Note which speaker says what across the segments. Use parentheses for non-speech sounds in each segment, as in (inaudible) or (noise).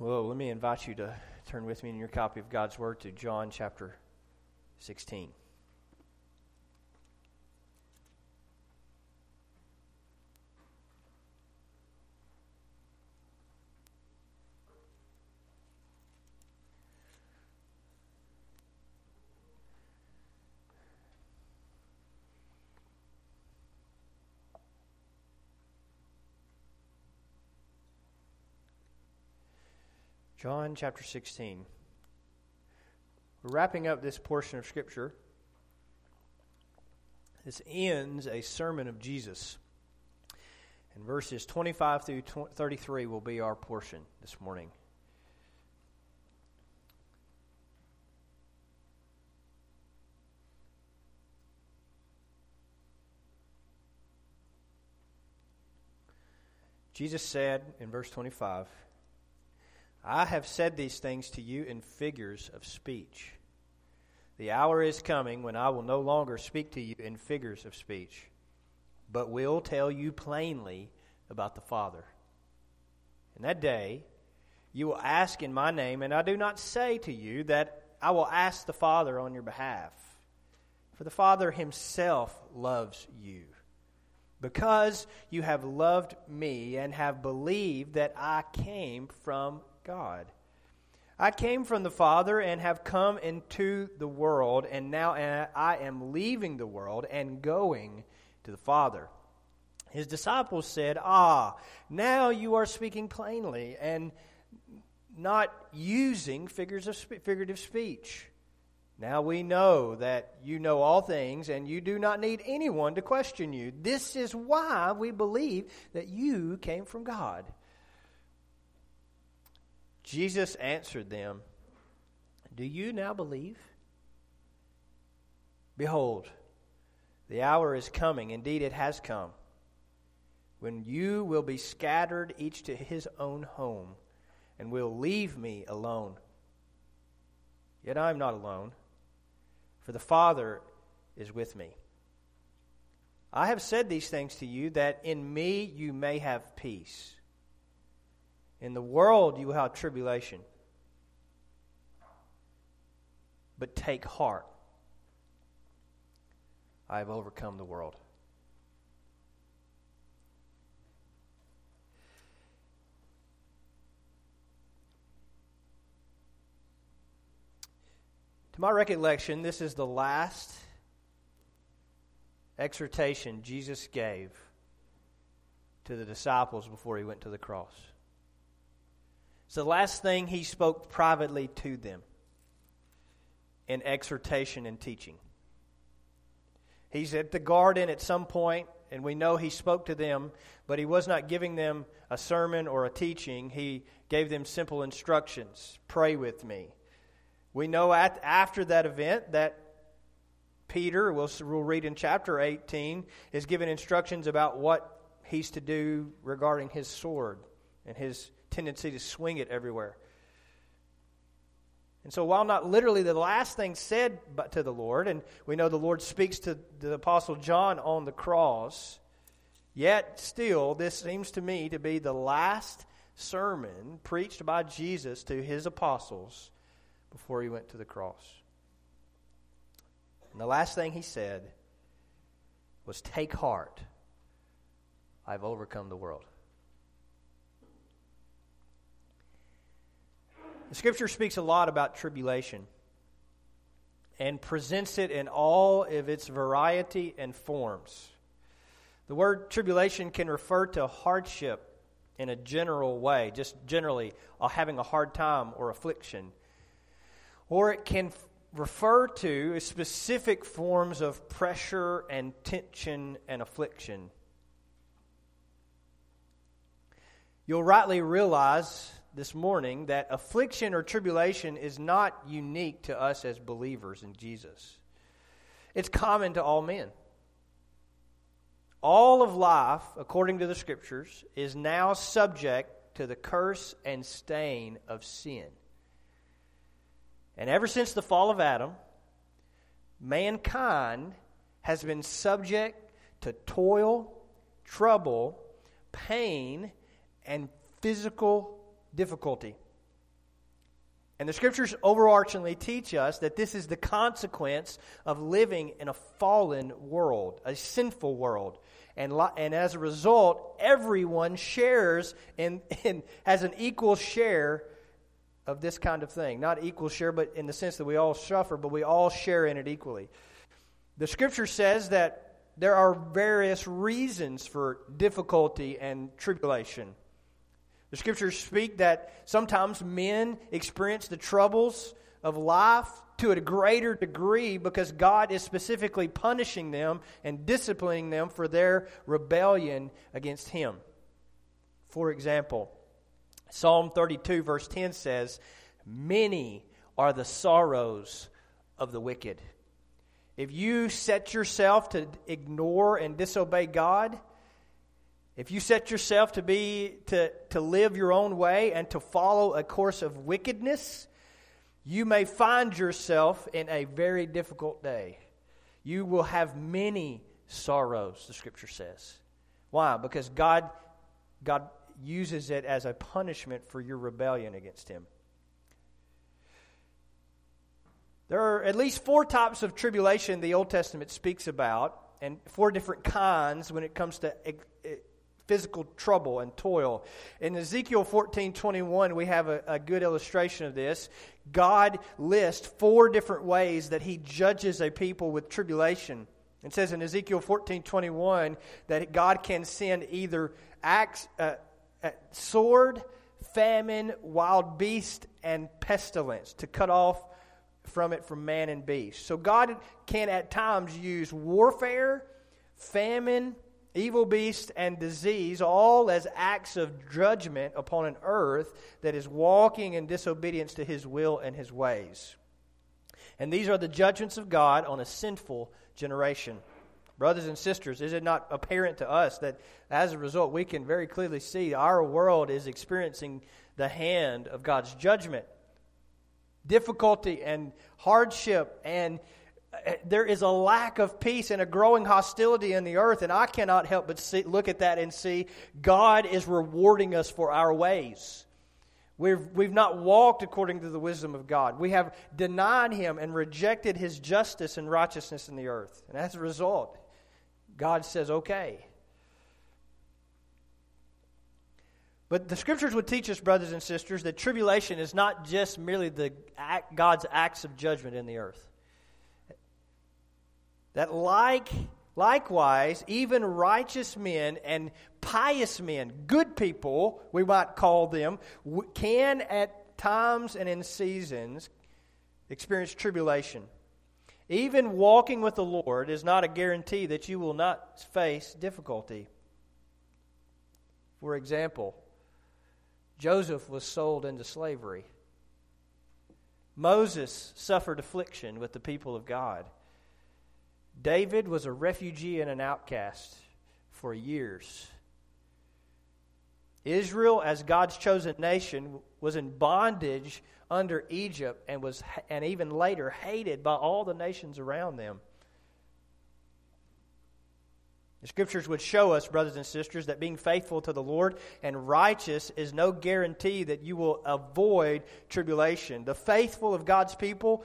Speaker 1: Well, let me invite you to turn with me in your copy of God's Word to John chapter 16. John chapter 16. We're wrapping up this portion of Scripture. This ends a sermon of Jesus. And verses 25 through 33 will be our portion this morning. Jesus said in verse 25, I have said these things to you in figures of speech. The hour is coming when I will no longer speak to you in figures of speech, but will tell you plainly about the Father. In that day, you will ask in my name, and I do not say to you that I will ask the Father on your behalf. For the Father himself loves you, because you have loved me and have believed that I came from God. I came from the Father and have come into the world, and now I am leaving the world and going to the Father. His disciples said, Ah, now you are speaking plainly and not using figures of figurative speech. Now we know that you know all things and you do not need anyone to question you. This is why we believe that you came from God. Jesus answered them, Do you now believe? Behold, the hour is coming, indeed it has come, when you will be scattered each to his own home, and will leave me alone. Yet I am not alone, for the Father is with me. I have said these things to you that in me you may have peace. In the world you will have tribulation. But take heart. I have overcome the world. To my recollection, this is the last exhortation Jesus gave to the disciples before he went to the cross. It's the last thing he spoke privately to them in exhortation and teaching. He's at the garden at some point, and we know he spoke to them, but he was not giving them a sermon or a teaching. He gave them simple instructions pray with me. We know at, after that event that Peter, we'll, we'll read in chapter 18, is given instructions about what he's to do regarding his sword and his tendency to swing it everywhere. And so, while not literally the last thing said to the Lord, and we know the Lord speaks to the Apostle John on the cross, yet still, this seems to me to be the last sermon preached by Jesus to his apostles before he went to the cross. And the last thing he said was, Take heart, I've overcome the world. The scripture speaks a lot about tribulation and presents it in all of its variety and forms. The word tribulation can refer to hardship in a general way, just generally uh, having a hard time or affliction. Or it can refer to specific forms of pressure and tension and affliction. You'll rightly realize this morning that affliction or tribulation is not unique to us as believers in Jesus, it's common to all men. All of life, according to the scriptures, is now subject to the curse and stain of sin. And ever since the fall of Adam, mankind has been subject to toil, trouble, pain, and physical difficulty. And the scriptures overarchingly teach us that this is the consequence of living in a fallen world, a sinful world. And, and as a result, everyone shares and, (laughs) and has an equal share of this kind of thing. Not equal share, but in the sense that we all suffer, but we all share in it equally. The scripture says that there are various reasons for difficulty and tribulation. The scriptures speak that sometimes men experience the troubles of life to a greater degree because God is specifically punishing them and disciplining them for their rebellion against Him. For example, Psalm 32, verse 10 says, Many are the sorrows of the wicked. If you set yourself to ignore and disobey God, if you set yourself to be to, to live your own way and to follow a course of wickedness, you may find yourself in a very difficult day. You will have many sorrows, the scripture says. Why? Because God God uses it as a punishment for your rebellion against him. There are at least four types of tribulation the Old Testament speaks about, and four different kinds when it comes to physical trouble and toil. In Ezekiel 14 21, we have a, a good illustration of this. God lists four different ways that he judges a people with tribulation. It says in Ezekiel 14 21 that God can send either uh, uh, Uh, sword, famine, wild beast, and pestilence to cut off from it from man and beast. So God can at times use warfare, famine, evil beast, and disease, all as acts of judgment upon an earth that is walking in disobedience to his will and his ways. And these are the judgments of God on a sinful generation. Brothers and sisters, is it not apparent to us that as a result we can very clearly see our world is experiencing the hand of God's judgment? Difficulty and hardship and eh, there is a lack of peace and a growing hostility in the earth, and I cannot help but see, look at that and see God is rewarding us for our ways. We've, we've not walked according to the wisdom of God. We have denied Him and rejected His justice and righteousness in the earth. And as a result, God says, okay. But the scriptures would teach us, brothers and sisters, that tribulation is not just merely the act, God's acts of judgment in the earth that like likewise even righteous men and pious men good people we might call them can at times and in seasons experience tribulation even walking with the lord is not a guarantee that you will not face difficulty. For example joseph was sold into slavery. Moses suffered affliction with the people of god. David was a refugee and an outcast for years. Israel, as God's chosen nation, was in bondage under Egypt and was and even later hated by all the nations around them. The scriptures would show us, brothers and sisters, that being faithful to the Lord and righteous is no guarantee that you will avoid tribulation. The faithful of God's people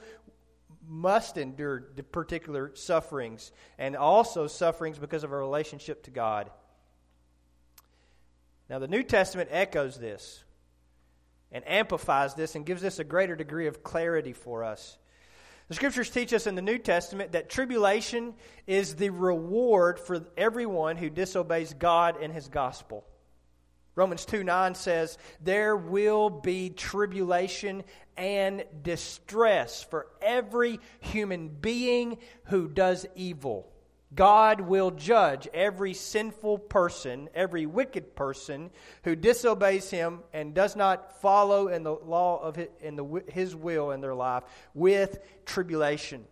Speaker 1: must endure particular sufferings and also sufferings because of our relationship to God. Now, the New Testament echoes this and amplifies this and gives us a greater degree of clarity for us. The scriptures teach us in the New Testament that tribulation is the reward for everyone who disobeys God and his gospel. Romans 2 9 says, There will be tribulation and distress for every human being who does evil. God will judge every sinful person, every wicked person who disobeys Him and does not follow in the law of His, in the, his will in their life with tribulation.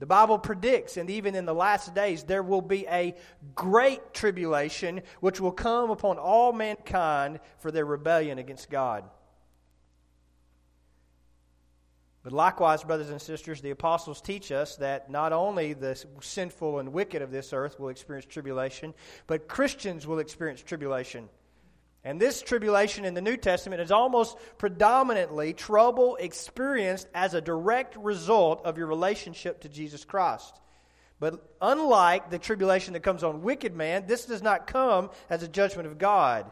Speaker 1: The Bible predicts, and even in the last days, there will be a great tribulation which will come upon all mankind for their rebellion against God. But likewise, brothers and sisters, the apostles teach us that not only the sinful and wicked of this earth will experience tribulation, but Christians will experience tribulation. And this tribulation in the New Testament is almost predominantly trouble experienced as a direct result of your relationship to Jesus Christ. But unlike the tribulation that comes on wicked man, this does not come as a judgment of God.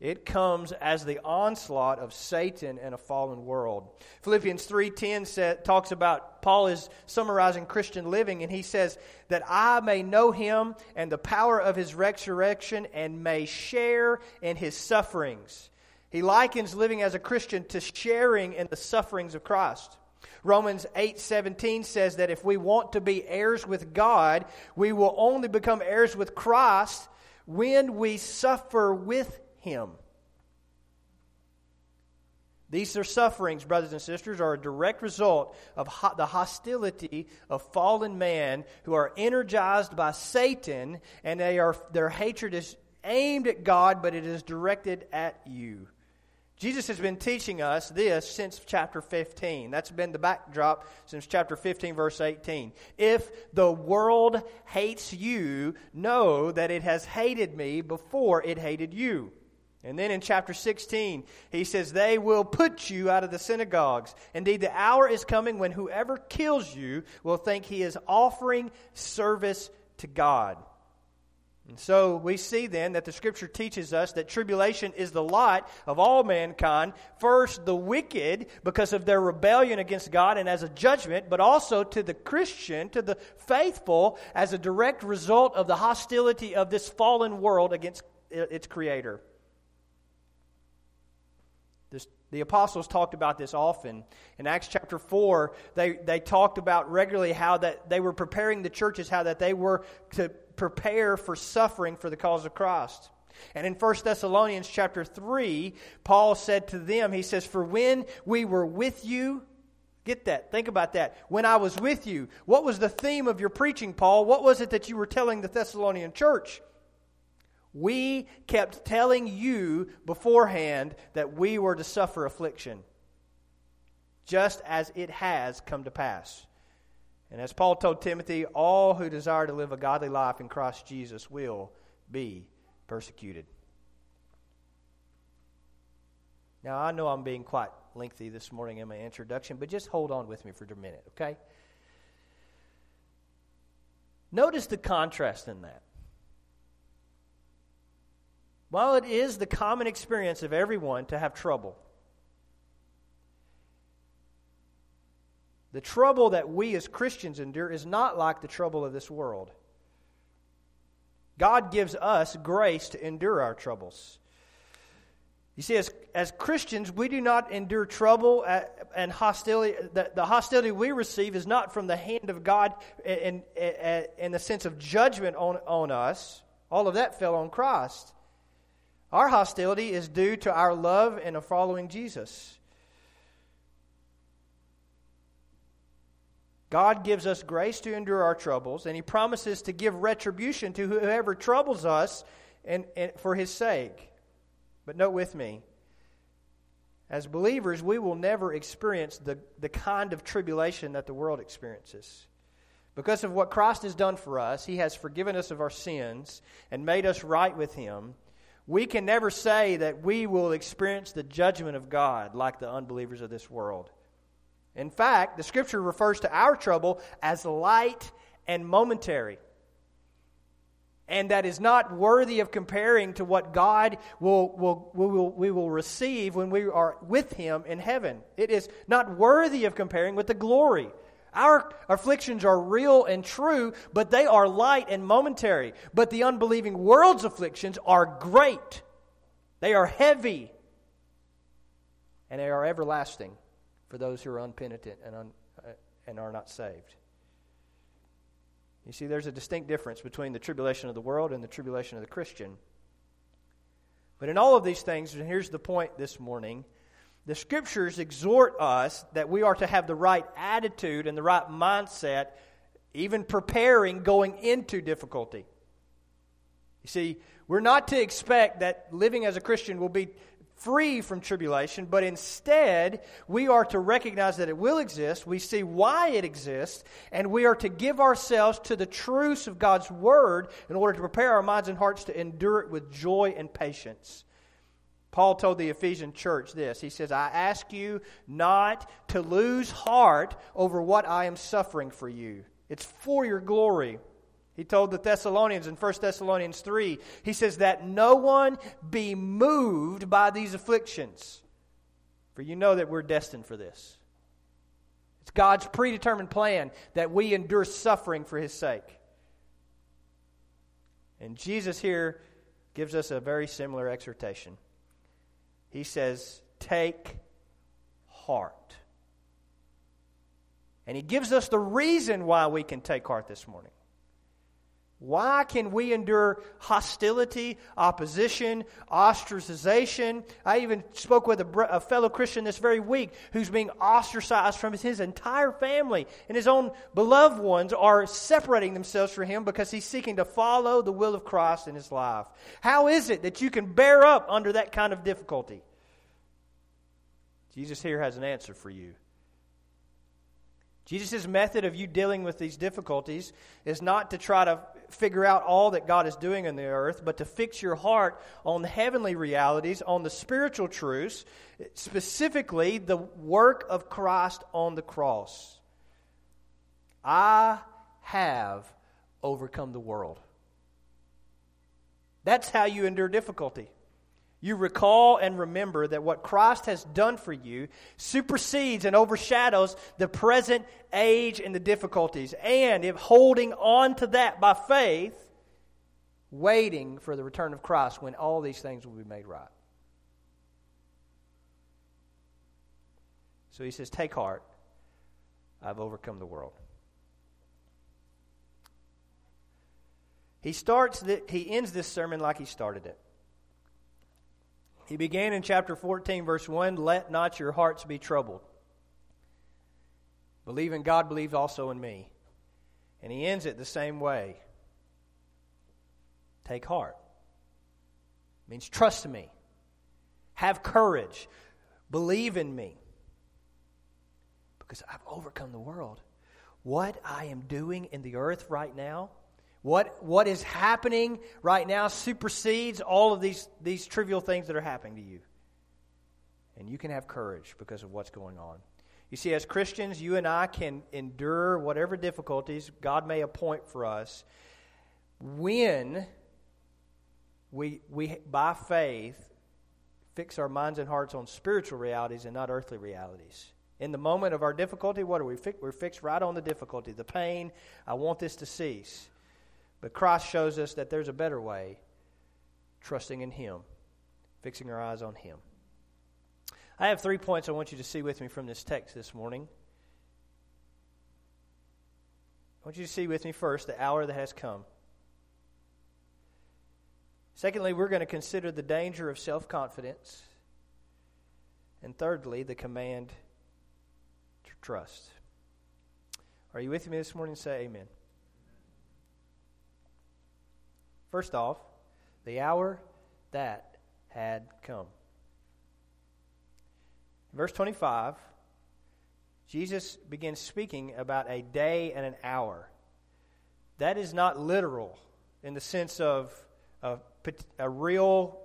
Speaker 1: It comes as the onslaught of Satan and a fallen world. Philippians 3:10 talks about Paul is summarizing Christian living and he says that I may know him and the power of his resurrection and may share in his sufferings. He likens living as a Christian to sharing in the sufferings of Christ. Romans 8:17 says that if we want to be heirs with God, we will only become heirs with Christ when we suffer with him. These are sufferings, brothers and sisters, are a direct result of ho- the hostility of fallen man who are energized by Satan, and they are, their hatred is aimed at God, but it is directed at you. Jesus has been teaching us this since chapter 15. That's been the backdrop since chapter 15, verse 18. If the world hates you, know that it has hated me before it hated you. And then in chapter 16, he says, They will put you out of the synagogues. Indeed, the hour is coming when whoever kills you will think he is offering service to God. And so we see then that the scripture teaches us that tribulation is the lot of all mankind. First, the wicked because of their rebellion against God and as a judgment, but also to the Christian, to the faithful, as a direct result of the hostility of this fallen world against its creator. This, the apostles talked about this often. In Acts chapter 4, they, they talked about regularly how that they were preparing the churches, how that they were to prepare for suffering for the cause of Christ. And in 1 Thessalonians chapter 3, Paul said to them, he says, For when we were with you, get that, think about that. When I was with you, what was the theme of your preaching, Paul? What was it that you were telling the Thessalonian church? We kept telling you beforehand that we were to suffer affliction, just as it has come to pass. And as Paul told Timothy, all who desire to live a godly life in Christ Jesus will be persecuted. Now, I know I'm being quite lengthy this morning in my introduction, but just hold on with me for a minute, okay? Notice the contrast in that. While it is the common experience of everyone to have trouble, the trouble that we as Christians endure is not like the trouble of this world. God gives us grace to endure our troubles. You see, as, as Christians, we do not endure trouble uh, and hostility. The, the hostility we receive is not from the hand of God in, in, in the sense of judgment on, on us. All of that fell on Christ. Our hostility is due to our love and of following Jesus. God gives us grace to endure our troubles, and He promises to give retribution to whoever troubles us and, and for His sake. But note with me, as believers, we will never experience the, the kind of tribulation that the world experiences. Because of what Christ has done for us, He has forgiven us of our sins and made us right with Him we can never say that we will experience the judgment of God like the unbelievers of this world. In fact, the scripture refers to our trouble as light and momentary. And that is not worthy of comparing to what God will, will, will, we will receive when we are with Him in heaven. It is not worthy of comparing with the glory our afflictions are real and true, but they are light and momentary. But the unbelieving world's afflictions are great, they are heavy, and they are everlasting for those who are unpenitent and, un, uh, and are not saved. You see, there's a distinct difference between the tribulation of the world and the tribulation of the Christian. But in all of these things, and here's the point this morning the scriptures exhort us that we are to have the right attitude and the right mindset, even preparing going into difficulty. You see, we're not to expect that living as a Christian will be free from tribulation, but instead, we are to recognize that it will exist. We see why it exists, and we are to give ourselves to the truths of God's Word in order to prepare our minds and hearts to endure it with joy and patience. Paul told the Ephesian church this. He says, I ask you not to lose heart over what I am suffering for you. It's for your glory. He told the Thessalonians in 1 Thessalonians 3, he says, that no one be moved by these afflictions. For you know that we're destined for this. It's God's predetermined plan that we endure suffering for his sake. And Jesus here gives us a very similar exhortation. He says, Take heart. And he gives us the reason why we can take heart this morning. Why can we endure hostility, opposition, ostracization? I even spoke with a, a, fellow Christian this very week who's being ostracized from his, his entire family, and his own beloved ones are separating themselves from him because he's seeking to follow the will of Christ in his life. How is it that you can bear up under that kind of difficulty? Jesus here has an answer for you. Jesus' method of you dealing with these difficulties is not to try to figure out all that God is doing in the earth, but to fix your heart on the heavenly realities, on the spiritual truths, specifically the work of Christ on the cross. I have overcome the world. That's how you endure difficulty. You recall and remember that what Christ has done for you supersedes and overshadows the present age and the difficulties. And if holding on to that by faith, waiting for the return of Christ when all these things will be made right. So he says, Take heart, I've overcome the world. He starts the, he ends this sermon like he started it. He began in chapter 14, verse 1 Let not your hearts be troubled. Believe in God, believe also in me. And he ends it the same way. Take heart. It means trust me. Have courage. Believe in me. Because I've overcome the world. What I am doing in the earth right now what, what is happening right now supersedes all of these, these trivial things that are happening to you. And you can have courage because of what's going on. You see, as Christians, you and I can endure whatever difficulties God may appoint for us when we, we by faith, fix our minds and hearts on spiritual realities and not earthly realities. In the moment of our difficulty, what are we? We're fixed right on the difficulty, the pain. I want this to cease. But Christ shows us that there's a better way trusting in Him, fixing our eyes on Him. I have three points I want you to see with me from this text this morning. I want you to see with me first the hour that has come. Secondly, we're going to consider the danger of self confidence. And thirdly, the command to trust. Are you with me this morning? Say amen. First off, the hour that had come. verse 25, Jesus begins speaking about a day and an hour. That is not literal in the sense of a, a real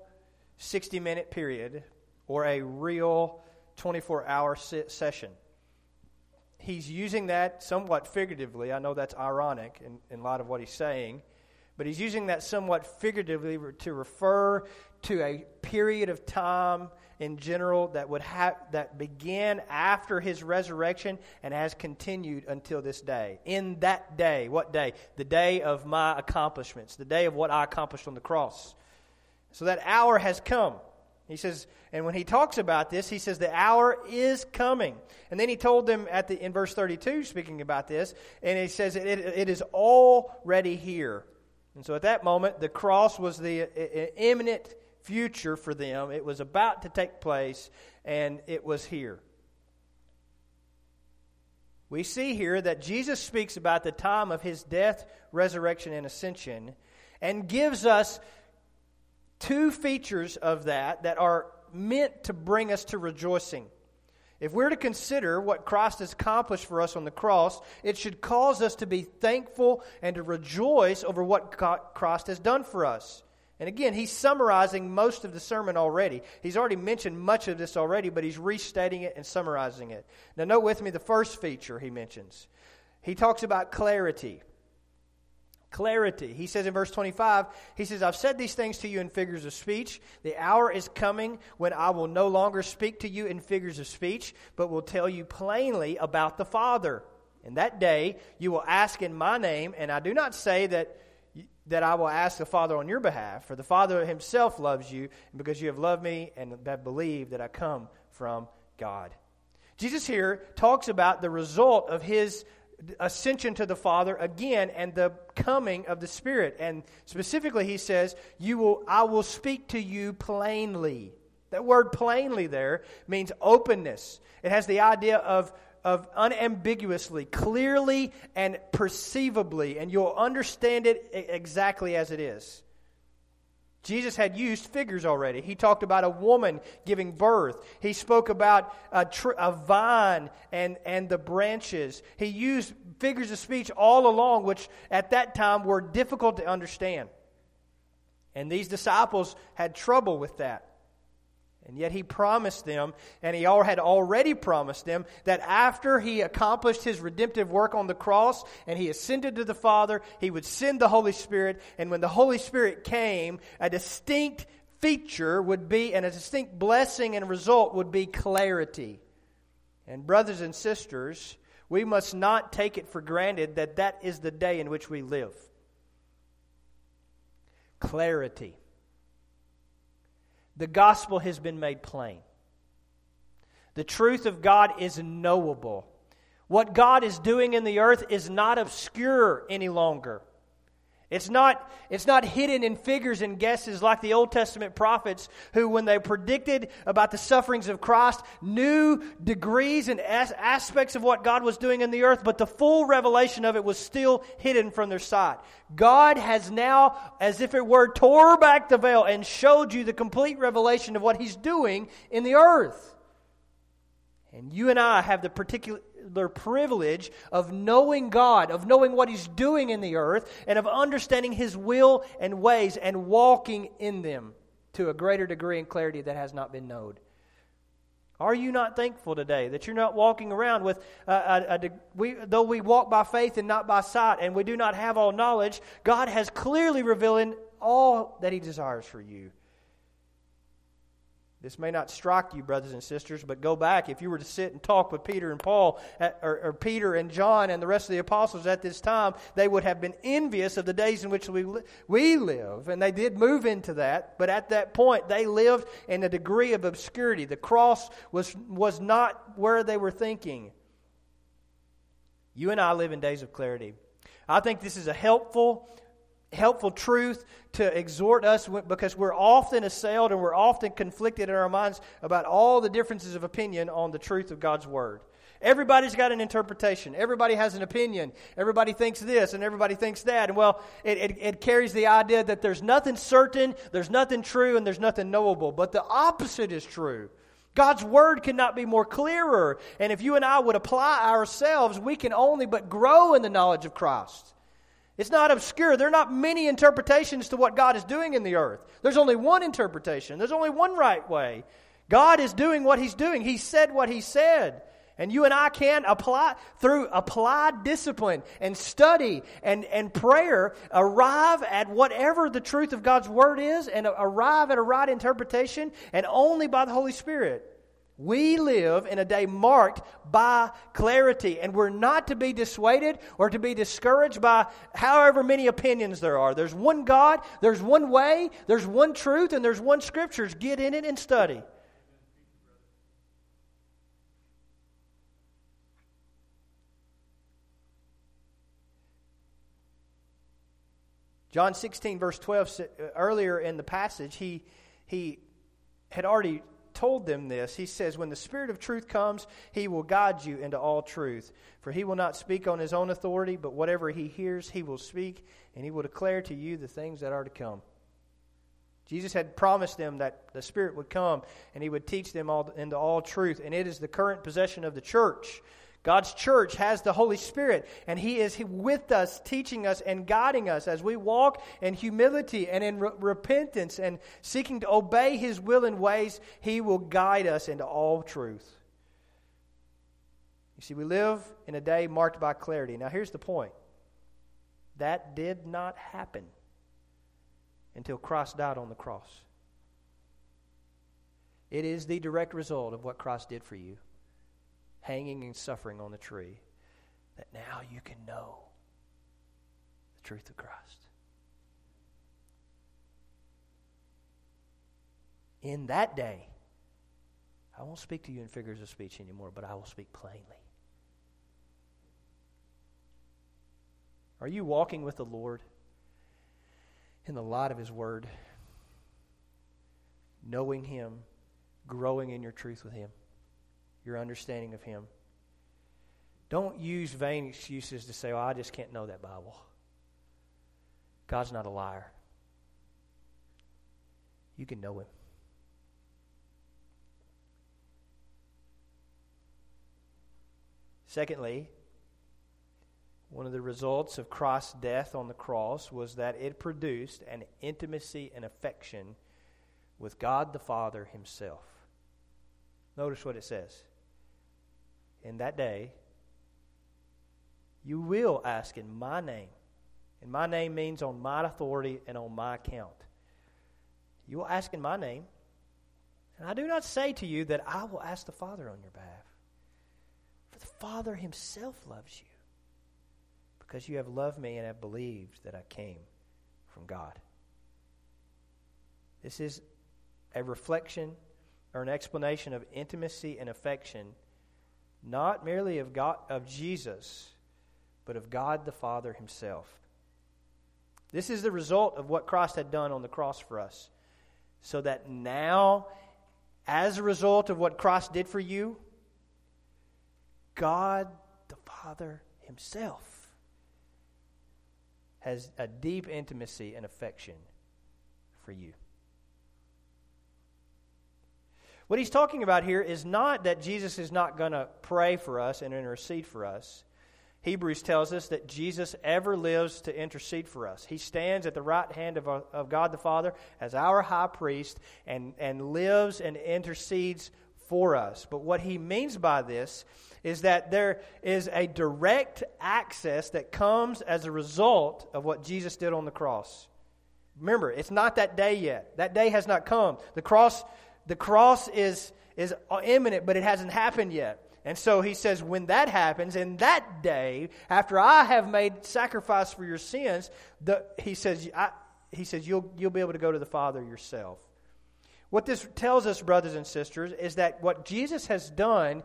Speaker 1: 60 minute period or a real 24 hour session. He's using that somewhat figuratively. I know that's ironic in, in light of what he's saying. But he's using that somewhat figuratively to refer to a period of time in general that would that began after his resurrection and has continued until this day. In that day, what day? The day of my accomplishments, the day of what I accomplished on the cross. So that hour has come. He says, and when he talks about this, he says the hour is coming. And then he told them at the in verse 32, speaking about this, and he says it, it is already here. And so at that moment, the cross was the imminent future for them. It was about to take place, and it was here. We see here that Jesus speaks about the time of his death, resurrection, and ascension, and gives us two features of that that are meant to bring us to rejoicing. If we're to consider what Christ has accomplished for us on the cross, it should cause us to be thankful and to rejoice over what Christ has done for us. And again, he's summarizing most of the sermon already. He's already mentioned much of this already, but he's restating it and summarizing it. Now, note with me the first feature he mentions. He talks about clarity. Clarity. He says in verse 25, he says, I've said these things to you in figures of speech. The hour is coming when I will no longer speak to you in figures of speech, but will tell you plainly about the Father. In that day, you will ask in my name, and I do not say that that I will ask the Father on your behalf, for the Father himself loves you, and because you have loved me and have believed that I come from God. Jesus here talks about the result of his ascension to the Father again and the coming of the Spirit. And specifically he says, "You will I will speak to you plainly." That word plainly there means openness. It has the idea of of unambiguously, clearly, and perceivably, and you'll understand it exactly as it is. Jesus had used figures already. He talked about a woman giving birth. He spoke about a, tr- a, vine and, and the branches. He used figures of speech all along, which at that time were difficult to understand. And these disciples had trouble with that. And yet he promised them, and he had already promised them, that after he accomplished his redemptive work on the cross and he ascended to the Father, he would send the Holy Spirit. And when the Holy Spirit came, a distinct feature would be, and a distinct blessing and result would be clarity. And, brothers and sisters, we must not take it for granted that that is the day in which we live. Clarity the gospel has been made plain. The truth of God is knowable. What God is doing in the earth is not obscure any longer. It's not, it's not hidden in figures and guesses like the Old Testament prophets who, when they predicted about the sufferings of Christ, knew degrees and as- aspects of what God was doing in the earth, but the full revelation of it was still hidden from their sight. God has now, as if it were, tore back the veil and showed you the complete revelation of what He's doing in the earth. And you and I have the particular their privilege of knowing God, of knowing what He's doing in the earth, and of understanding His will and ways and walking in them to a greater degree and clarity that has not been known. Are you not thankful today that you're not walking around with, uh, a, a, a, we, though we walk by faith and not by sight, and we do not have all knowledge, God has clearly revealed all that He desires for you. This may not strike you, brothers and sisters, but go back. If you were to sit and talk with Peter and Paul, at, or, or, Peter and John and the rest of the apostles at this time, they would have been envious of the days in which we, we live. And they did move into that, but at that point, they lived in a degree of obscurity. The cross was, was not where they were thinking. You and I live in days of clarity. I think this is a helpful helpful truth to exhort us because we're often assailed and we're often conflicted in our minds about all the differences of opinion on the truth of God's Word. Everybody's got an interpretation. Everybody has an opinion. Everybody thinks this and everybody thinks that. And well, it, it, it, carries the idea that there's nothing certain, there's nothing true, and there's nothing knowable. But the opposite is true. God's word cannot be more clearer. And if you and I would apply ourselves, we can only but grow in the knowledge of Christ. It's not obscure. There are not many interpretations to what God is doing in the earth. There's only one interpretation, there's only one right way. God is doing what He's doing. He said what He said. And you and I can apply, through applied discipline and study and, and prayer, arrive at whatever the truth of God's Word is and arrive at a right interpretation, and only by the Holy Spirit. We live in a day marked by clarity, and we're not to be dissuaded or to be discouraged by however many opinions there are. There's one God, there's one way, there's one truth, and there's one scriptures. Get in it and study. John 16, verse 12, earlier in the passage, he, he had already told them this. He says, When the Spirit of truth comes, he will guide you into all truth. For he will not speak on his own authority, but whatever he hears, he will speak, and he will declare to you the things that are to come. Jesus had promised them that the Spirit would come and he would teach them all into all truth. And it is the current possession of the church. God's church has the Holy Spirit, and He is with us, teaching us and guiding us as we walk in humility and in re- repentance and seeking to obey His will and ways. He will guide us into all truth. You see, we live in a day marked by clarity. Now, here's the point that did not happen until Christ died on the cross. It is the direct result of what Christ did for you, hanging and suffering on the tree, that now you can know the truth of Christ. In that day, I won't speak to you in figures of speech anymore, but I will speak plainly. Are you walking with the Lord in the light of His Word? Knowing Him, growing in your truth with Him, your understanding of Him. Don't use vain excuses to say, oh, I just can't know that Bible. God's not a liar. You can know Him. Secondly, one of the results of Christ's death on the cross was that it produced an intimacy and affection with God the Father Himself. Notice what it says. In that day, you will ask in my name. And my name means on my authority and on my account. You will ask in my name. And I do not say to you that I will ask the Father on your behalf. For the Father Himself loves you because you have loved me and have believed that I came from God. This is a reflection or an explanation of intimacy and affection, not merely of God of Jesus, but of God the Father himself. This is the result of what Christ had done on the cross for us. So that now, as a result of what Christ did for you, God the Father himself has a deep intimacy and affection for you. What he's talking about here is not that Jesus is not going to pray for us and intercede for us. Hebrews tells us that Jesus ever lives to intercede for us. He stands at the right hand of, of God the Father as our high priest and, and lives and intercedes for us. But what he means by this is that there is a direct access that comes as a result of what Jesus did on the cross. Remember, it's not that day yet. That day has not come. The cross, the cross is, is imminent, but it hasn't happened yet. And so he says, when that happens, in that day, after I have made sacrifice for your sins, the, he says, I, he says you'll, you'll be able to go to the Father yourself. What this tells us, brothers and sisters, is that what Jesus has done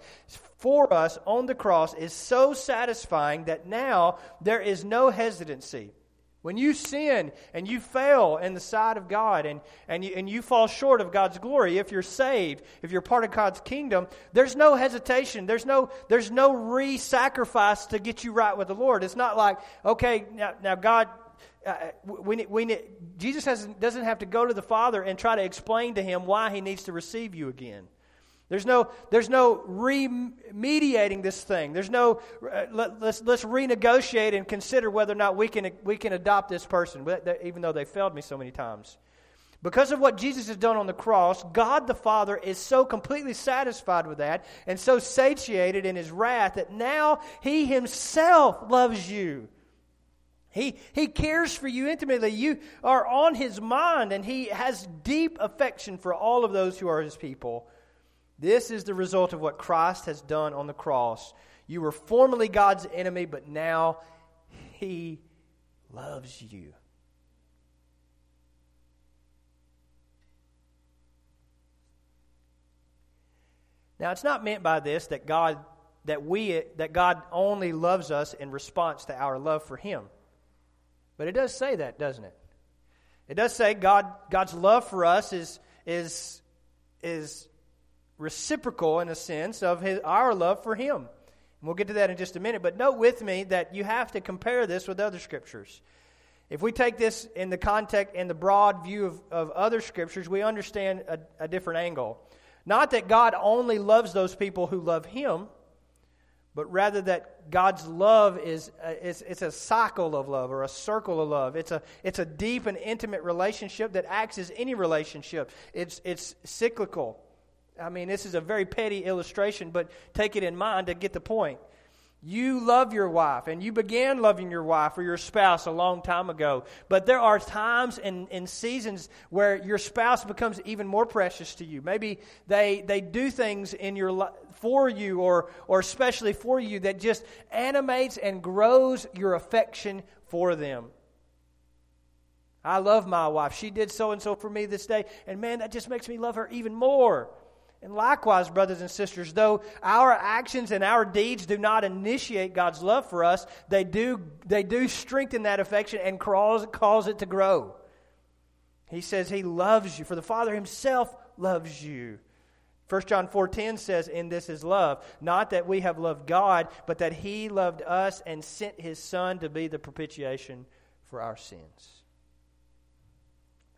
Speaker 1: for us on the cross is so satisfying that now there is no hesitancy. When you sin and you fail in the sight of God and, and, you, and you fall short of God's glory, if you're saved, if you're part of God's kingdom, there's no hesitation. There's no, there's no re sacrifice to get you right with the Lord. It's not like, okay, now, now God, uh, we, we, Jesus has, doesn't have to go to the Father and try to explain to him why he needs to receive you again. There's no, there's no remediating this thing. There's no, uh, let, let's, let's renegotiate and consider whether or not we can, we can adopt this person, even though they failed me so many times. Because of what Jesus has done on the cross, God the Father is so completely satisfied with that and so satiated in his wrath that now he himself loves you. He, he cares for you intimately. You are on his mind, and he has deep affection for all of those who are his people. This is the result of what Christ has done on the cross. You were formerly God's enemy, but now He loves you. Now, it's not meant by this that God that we that God only loves us in response to our love for Him. But it does say that, doesn't it? It does say God God's love for us is is is reciprocal in a sense of his, our love for him. And we'll get to that in just a minute. But note with me that you have to compare this with other scriptures. If we take this in the context, in the broad view of, of other scriptures, we understand a, a different angle. Not that God only loves those people who love him, but rather that God's love is uh, it's, it's a cycle of love or a circle of love. It's a, it's a deep and intimate relationship that acts as any relationship. It's, it's cyclical. I mean, this is a very petty illustration, but take it in mind to get the point. You love your wife, and you began loving your wife or your spouse a long time ago. But there are times and, and seasons where your spouse becomes even more precious to you. Maybe they, they do things in your for you or, or especially for you that just animates and grows your affection for them. I love my wife. She did so and so for me this day. And man, that just makes me love her even more. And likewise, brothers and sisters, though our actions and our deeds do not initiate God's love for us, they do, they do strengthen that affection and cause, cause it to grow. He says he loves you, for the Father himself loves you. 1 John 4:10 says, "In this is love, not that we have loved God, but that he loved us and sent his son to be the propitiation for our sins."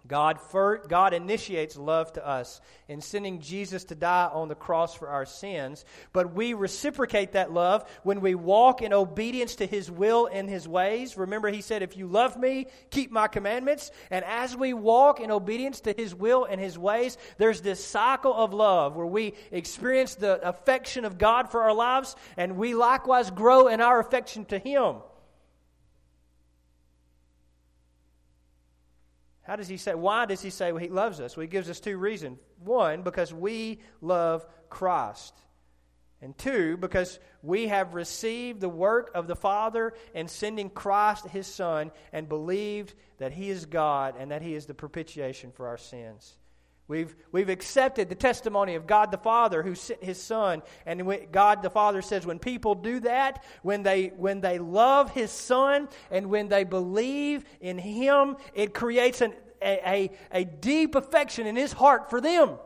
Speaker 1: God, first, God initiates love to us in sending Jesus to die on the cross for our sins, but we reciprocate that love when we walk in obedience to His will and His ways. Remember, He said, If you love me, keep my commandments. And as we walk in obedience to His will and His ways, there's this cycle of love where we experience the affection of God for our lives, and we likewise grow in our affection to Him. How does he say? Why does he say he loves us? Well, he gives us two reasons. One, because we love Christ. And two, because we have received the work of the Father in sending Christ, his Son, and believed that he is God and that he is the propitiation for our sins. We've, we've accepted the testimony of God the Father who sent his Son. And God the Father says when people do that, when they, when they love his Son and when they believe in him, it creates an, a, a, a deep affection in his heart for them.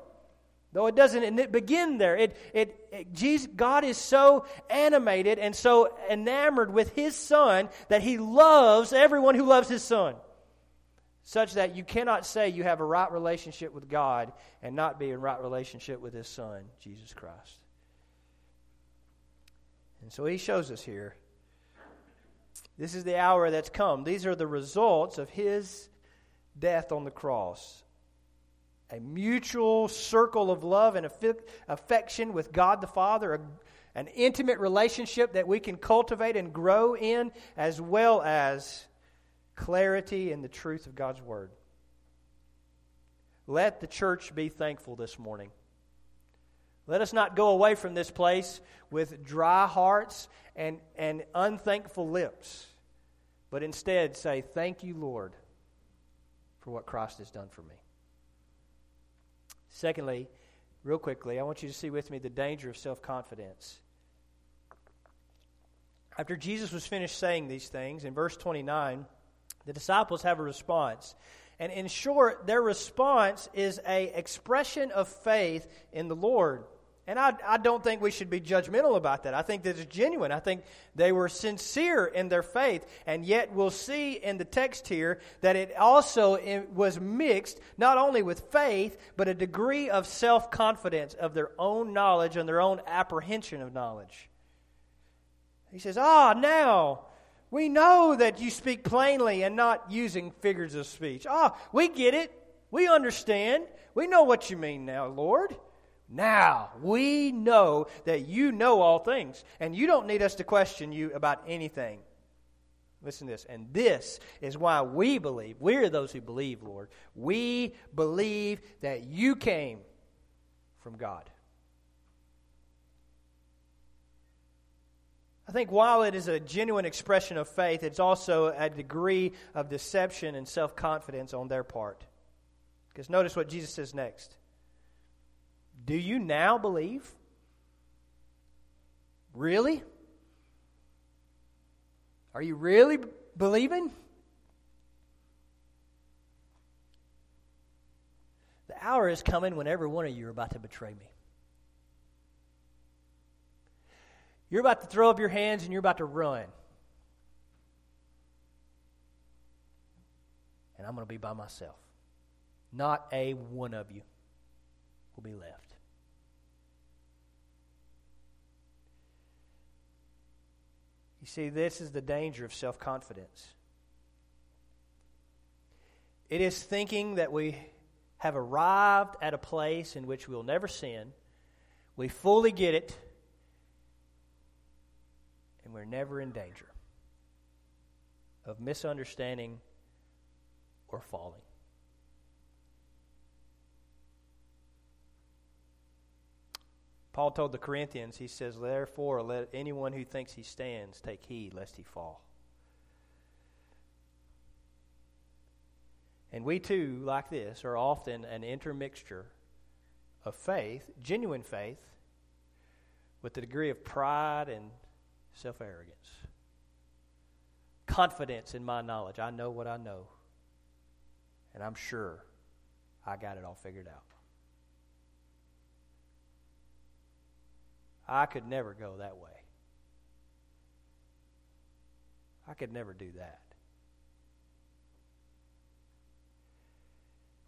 Speaker 1: Though it doesn't begin there, it, it, it, Jesus, God is so animated and so enamored with His Son that He loves everyone who loves His Son such that you cannot say you have a right relationship with God and not be in right relationship with His Son, Jesus Christ. And so He shows us here this is the hour that's come. These are the results of His death on the cross. A mutual circle of love and affection with God the Father, an intimate relationship that we can cultivate and grow in, as well as clarity in the truth of God's Word. Let the church be thankful this morning. Let us not go away from this place with dry hearts and, and unthankful lips, but instead say, Thank you, Lord, for what Christ has done for me. Secondly, real quickly, I want you to see with me the danger of self confidence. After Jesus was finished saying these things, in verse 29, the disciples have a response. And in short, their response is a expression of faith in the Lord. And I, I don't think we should be judgmental about that. I think that it's genuine. I think they were sincere in their faith. And yet, we'll see in the text here that it also was mixed not only with faith, but a degree of self confidence of their own knowledge and their own apprehension of knowledge. He says, Ah, now we know that you speak plainly and not using figures of speech. Ah, oh, we get it. We understand. We know what you mean now, Lord. Now, we know that you know all things, and you don't need us to question you about anything. Listen to this. And this is why we believe. We are those who believe, Lord. We believe that you came from God. I think while it is a genuine expression of faith, it's also a degree of deception and self confidence on their part. Because notice what Jesus says next. Do you now believe? Really? Are you really believing? The hour is coming when every one of you are about to betray me. You're about to throw up your hands and you're about to run. And I'm going to be by myself. Not a one of you will be left. You see, this is the danger of self confidence. It is thinking that we have arrived at a place in which we'll never sin, we fully get it, we're never in danger of misunderstanding or falling. Paul told the Corinthians, he says, Therefore, let anyone who thinks he stands take heed lest he fall. And we too, like this, are often an intermixture of faith, genuine faith, with a degree of pride and self arrogance. Confidence in my knowledge. I know what I know. And I'm sure I got it all figured out. I could never go that way. I could never do that.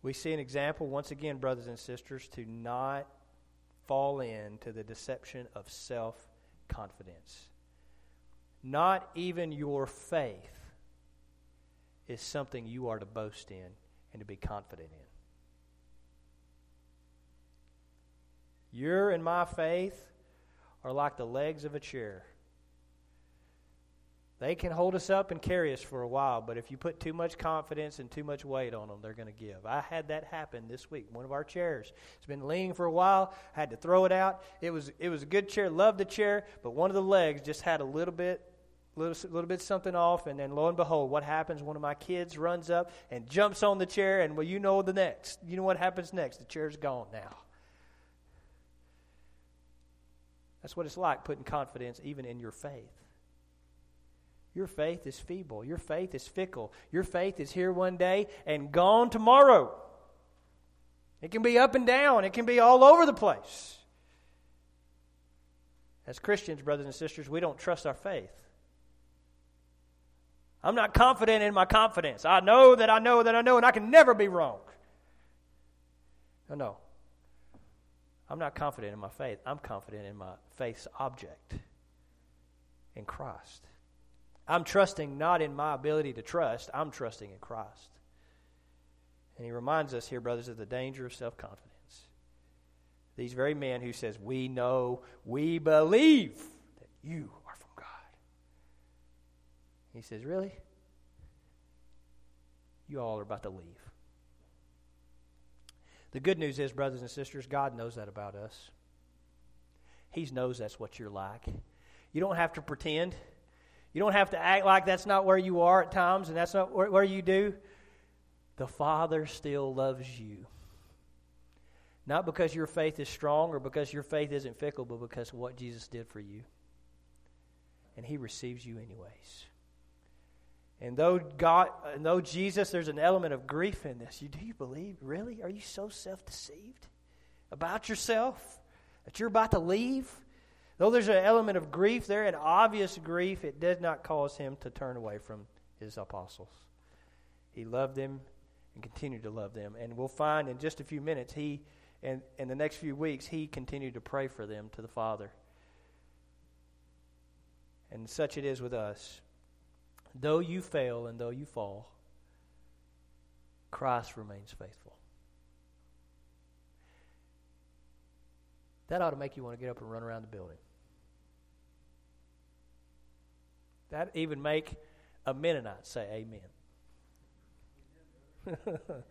Speaker 1: We see an example, once again, brothers and sisters, to not fall into the deception of self confidence. Not even your faith is something you are to boast in and to be confident in. Your and my faith are like the legs of a chair. They can hold us up and carry us for a while, but if you put too much confidence and too much weight on them, they're going to give. I had that happen this week. One of our chairs has been leaning for a while. I had to throw it out. It was it was a good chair. Loved the chair, but one of the legs just had a little bit little, little bit something off, and then lo and behold, what happens? One of my kids runs up and jumps on the chair, and well, you know the next. You know what happens next? The chair's gone now. That's what it's like putting confidence even in your faith. Your faith is feeble. Your faith is fickle. Your faith is here one day and gone tomorrow. It can be up and down, it can be all over the place. As Christians, brothers and sisters, we don't trust our faith. I'm not confident in my confidence. I know that I know that I know, and I can never be wrong. No, no. I'm not confident in my faith. I'm confident in my faith's object, in Christ. I'm trusting not in my ability to trust, I'm trusting in Christ. And he reminds us here, brothers, of the danger of self confidence. These very men who says, We know, we believe that you are from God. He says, Really? You all are about to leave. The good news is, brothers and sisters, God knows that about us. He knows that's what you're like. You don't have to pretend. You don't have to act like that's not where you are at times and that's not where, you do. The Father still loves you. Not because your faith is strong or because your faith isn't fickle, but because of what Jesus did for you. And He receives you anyways. And though God, and though Jesus, there's an element of grief in this. You do you believe? Really? Are you so self-deceived about yourself that you're about to leave? Though there's an element of grief there, an obvious grief, it did not cause him to turn away from his apostles. He loved them and continued to love them. And we'll find in just a few minutes, he, and in the next few weeks, he continued to pray for them to the Father. And such it is with us. Though you fail and though you fall, Christ remains faithful. That ought to make you want to get up and run around the building. That even make a Mennonite say amen. (laughs)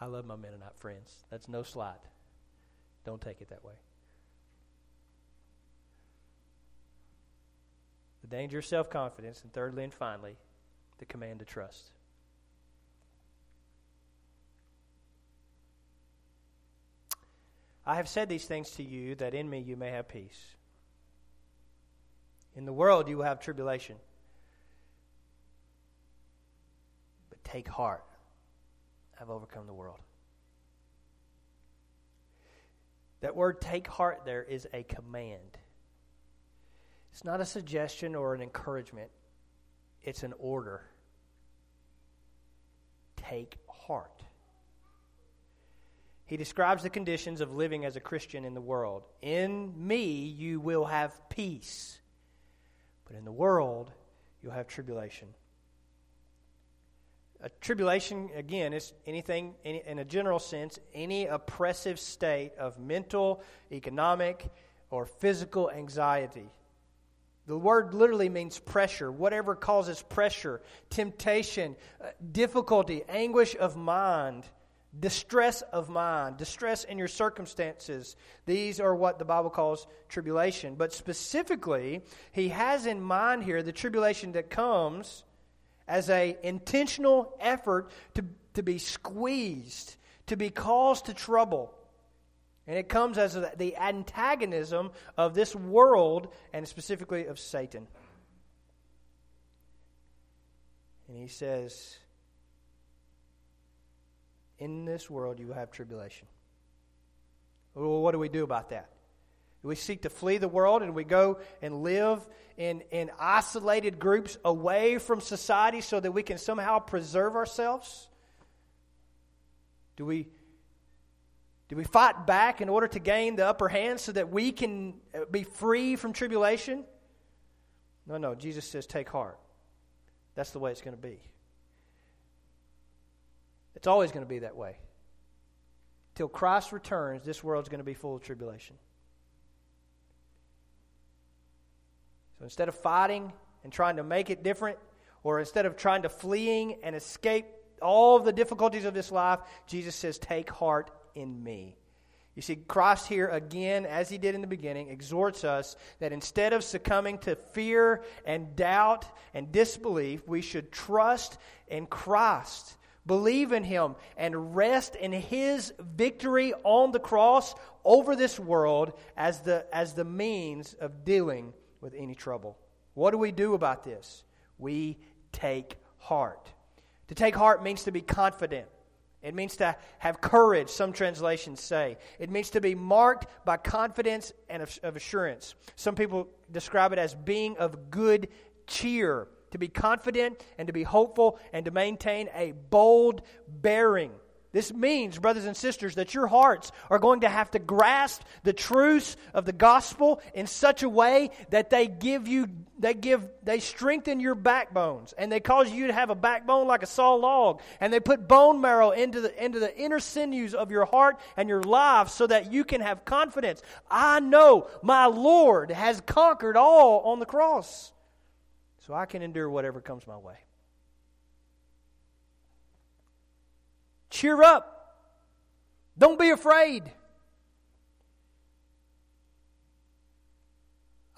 Speaker 1: I love my Mennonite friends. That's no slight. Don't take it that way. The danger of self confidence. And thirdly and finally, the command to trust. I have said these things to you that in me you may have peace. In the world you will have tribulation. But take heart. I've overcome the world. That word take heart there is a command. It's not a suggestion or an encouragement, it's an order. Take heart. He describes the conditions of living as a Christian in the world. In me, you will have peace. But in the world, you'll have tribulation. A tribulation, again, is anything, any, in a general sense, any oppressive state of mental, economic, or physical anxiety. The word literally means pressure, whatever causes pressure, temptation, uh, difficulty, anguish of mind, distress of mind, distress in your circumstances. These are what the Bible calls tribulation. But specifically, he has in mind here the tribulation that comes as a intentional effort to, to be squeezed, to be caused to trouble. And it comes as the antagonism of this world and specifically of Satan. And he says, In this world you will have tribulation. Well, what do we do about that? Do we seek to flee the world and we go and live in, in isolated groups away from society so that we can somehow preserve ourselves? Do we, do we fight back in order to gain the upper hand so that we can uh, be free from tribulation? No, no. Jesus says, take heart. That's the way it's going to be. It's always going to be that way. Till Christ returns, this world's going to be full of tribulation. So instead of fighting and trying to make it different, or instead of trying to fleeing and escape all the difficulties of this life, Jesus says, Take heart in me. You see, Christ here again, as he did in the beginning, exhorts us that instead of succumbing to fear and doubt and disbelief, we should trust in Christ, believe in him, and rest in his victory on the cross over this world as the, as the means of dealing with any trouble. What do we do about this? We take heart. To take heart means to be confident. It means to have courage, some translations say. It means to be marked by confidence and of assurance. Some people describe it as being of good cheer, to be confident and to be hopeful and to maintain a bold bearing. This means, brothers and sisters, that your hearts are going to have to grasp the truths of the gospel in such a way that they give you, they give, they strengthen your backbones, and they cause you to have a backbone like a saw log, and they put bone marrow into the into the inner sinews of your heart and your life, so that you can have confidence. I know my Lord has conquered all on the cross, so I can endure whatever comes my way. Cheer up. Don't be afraid.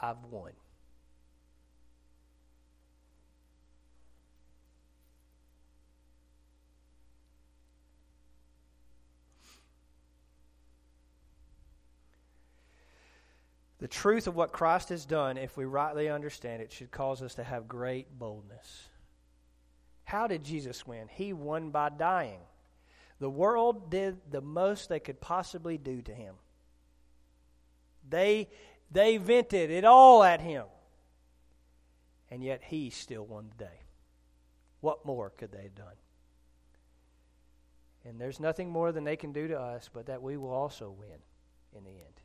Speaker 1: I've won. The truth of what Christ has done, if we rightly understand it, should cause us to have great boldness. How did Jesus win? He won by dying. The world did the most they could possibly do to him. They, they vented it all at him. And yet he still won the day. What more could they have done? And there's nothing more than they can do to us, but that we will also win in the end.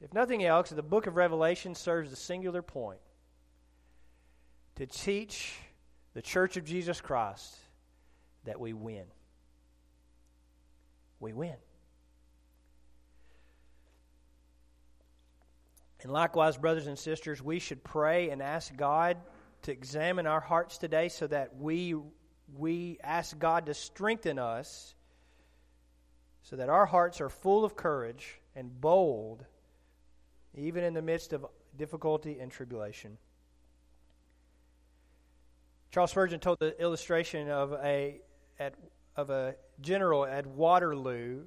Speaker 1: If nothing else, the book of Revelation serves the singular point to teach the church of Jesus Christ that we win. We win. And likewise, brothers and sisters, we should pray and ask God to examine our hearts today so that we, we ask God to strengthen us so that our hearts are full of courage and bold, even in the midst of difficulty and tribulation. Charles Spurgeon told the illustration of a at, of a general at Waterloo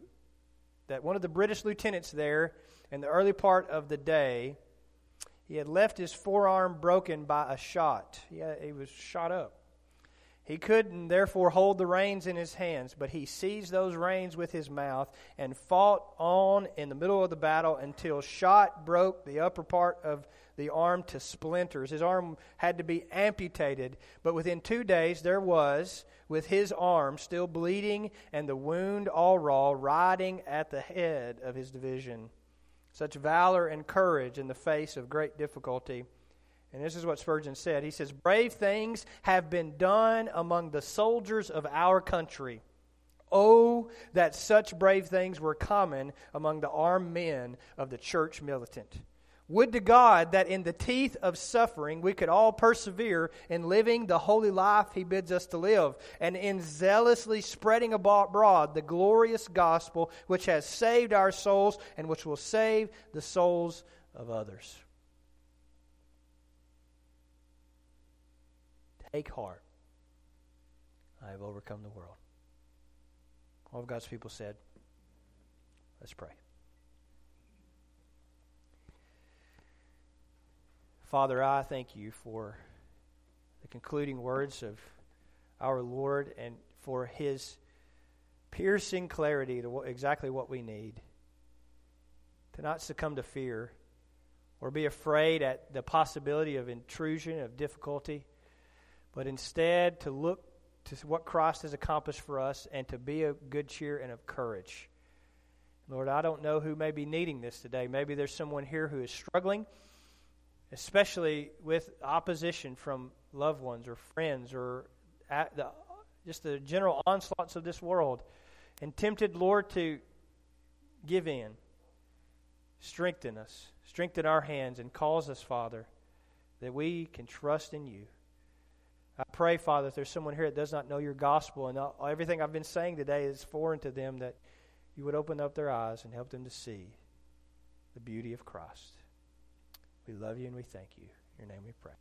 Speaker 1: that one of the British lieutenants there in the early part of the day, he had left his forearm broken by a shot. He, had, he was shot up. He couldn't therefore hold the reins in his hands, but he seized those reins with his mouth and fought on in the middle of the battle until shot broke the upper part of the arm to splinters. His arm had to be amputated, but within two days there was, with his arm still bleeding and the wound all raw, riding at the head of his division. such valor and courage in the face of great difficulty. And this is what Spurgeon said. He says, Brave things have been done among the soldiers of our country. Oh, that such brave things were common among the armed men of the church militant. Would to God that in the teeth of suffering we could all persevere in living the holy life He bids us to live, and in zealously spreading abroad the glorious gospel which has saved our souls and which will save the souls of others. Take heart. I have overcome the world. All of God's people said, Let's pray. Father, I thank you for the concluding words of our Lord and for his piercing clarity to what, exactly what we need. To not succumb to fear or be afraid at the possibility of intrusion, of difficulty, but instead to look to what Christ has accomplished for us and to be of good cheer and of courage. Lord, I don't know who may be needing this today. Maybe there's someone here who is struggling especially with opposition from loved ones or friends or the, just the general onslaughts of this world, and tempted, Lord, to give in. Strengthen us, strengthen our hands, and cause us, Father, that we can trust in you. I pray, Father, if there's someone here that does not know your gospel and everything I've been saying today is foreign to them, that you would open up their eyes and help them to see the beauty of Christ. We love you and we thank you. In your name we pray.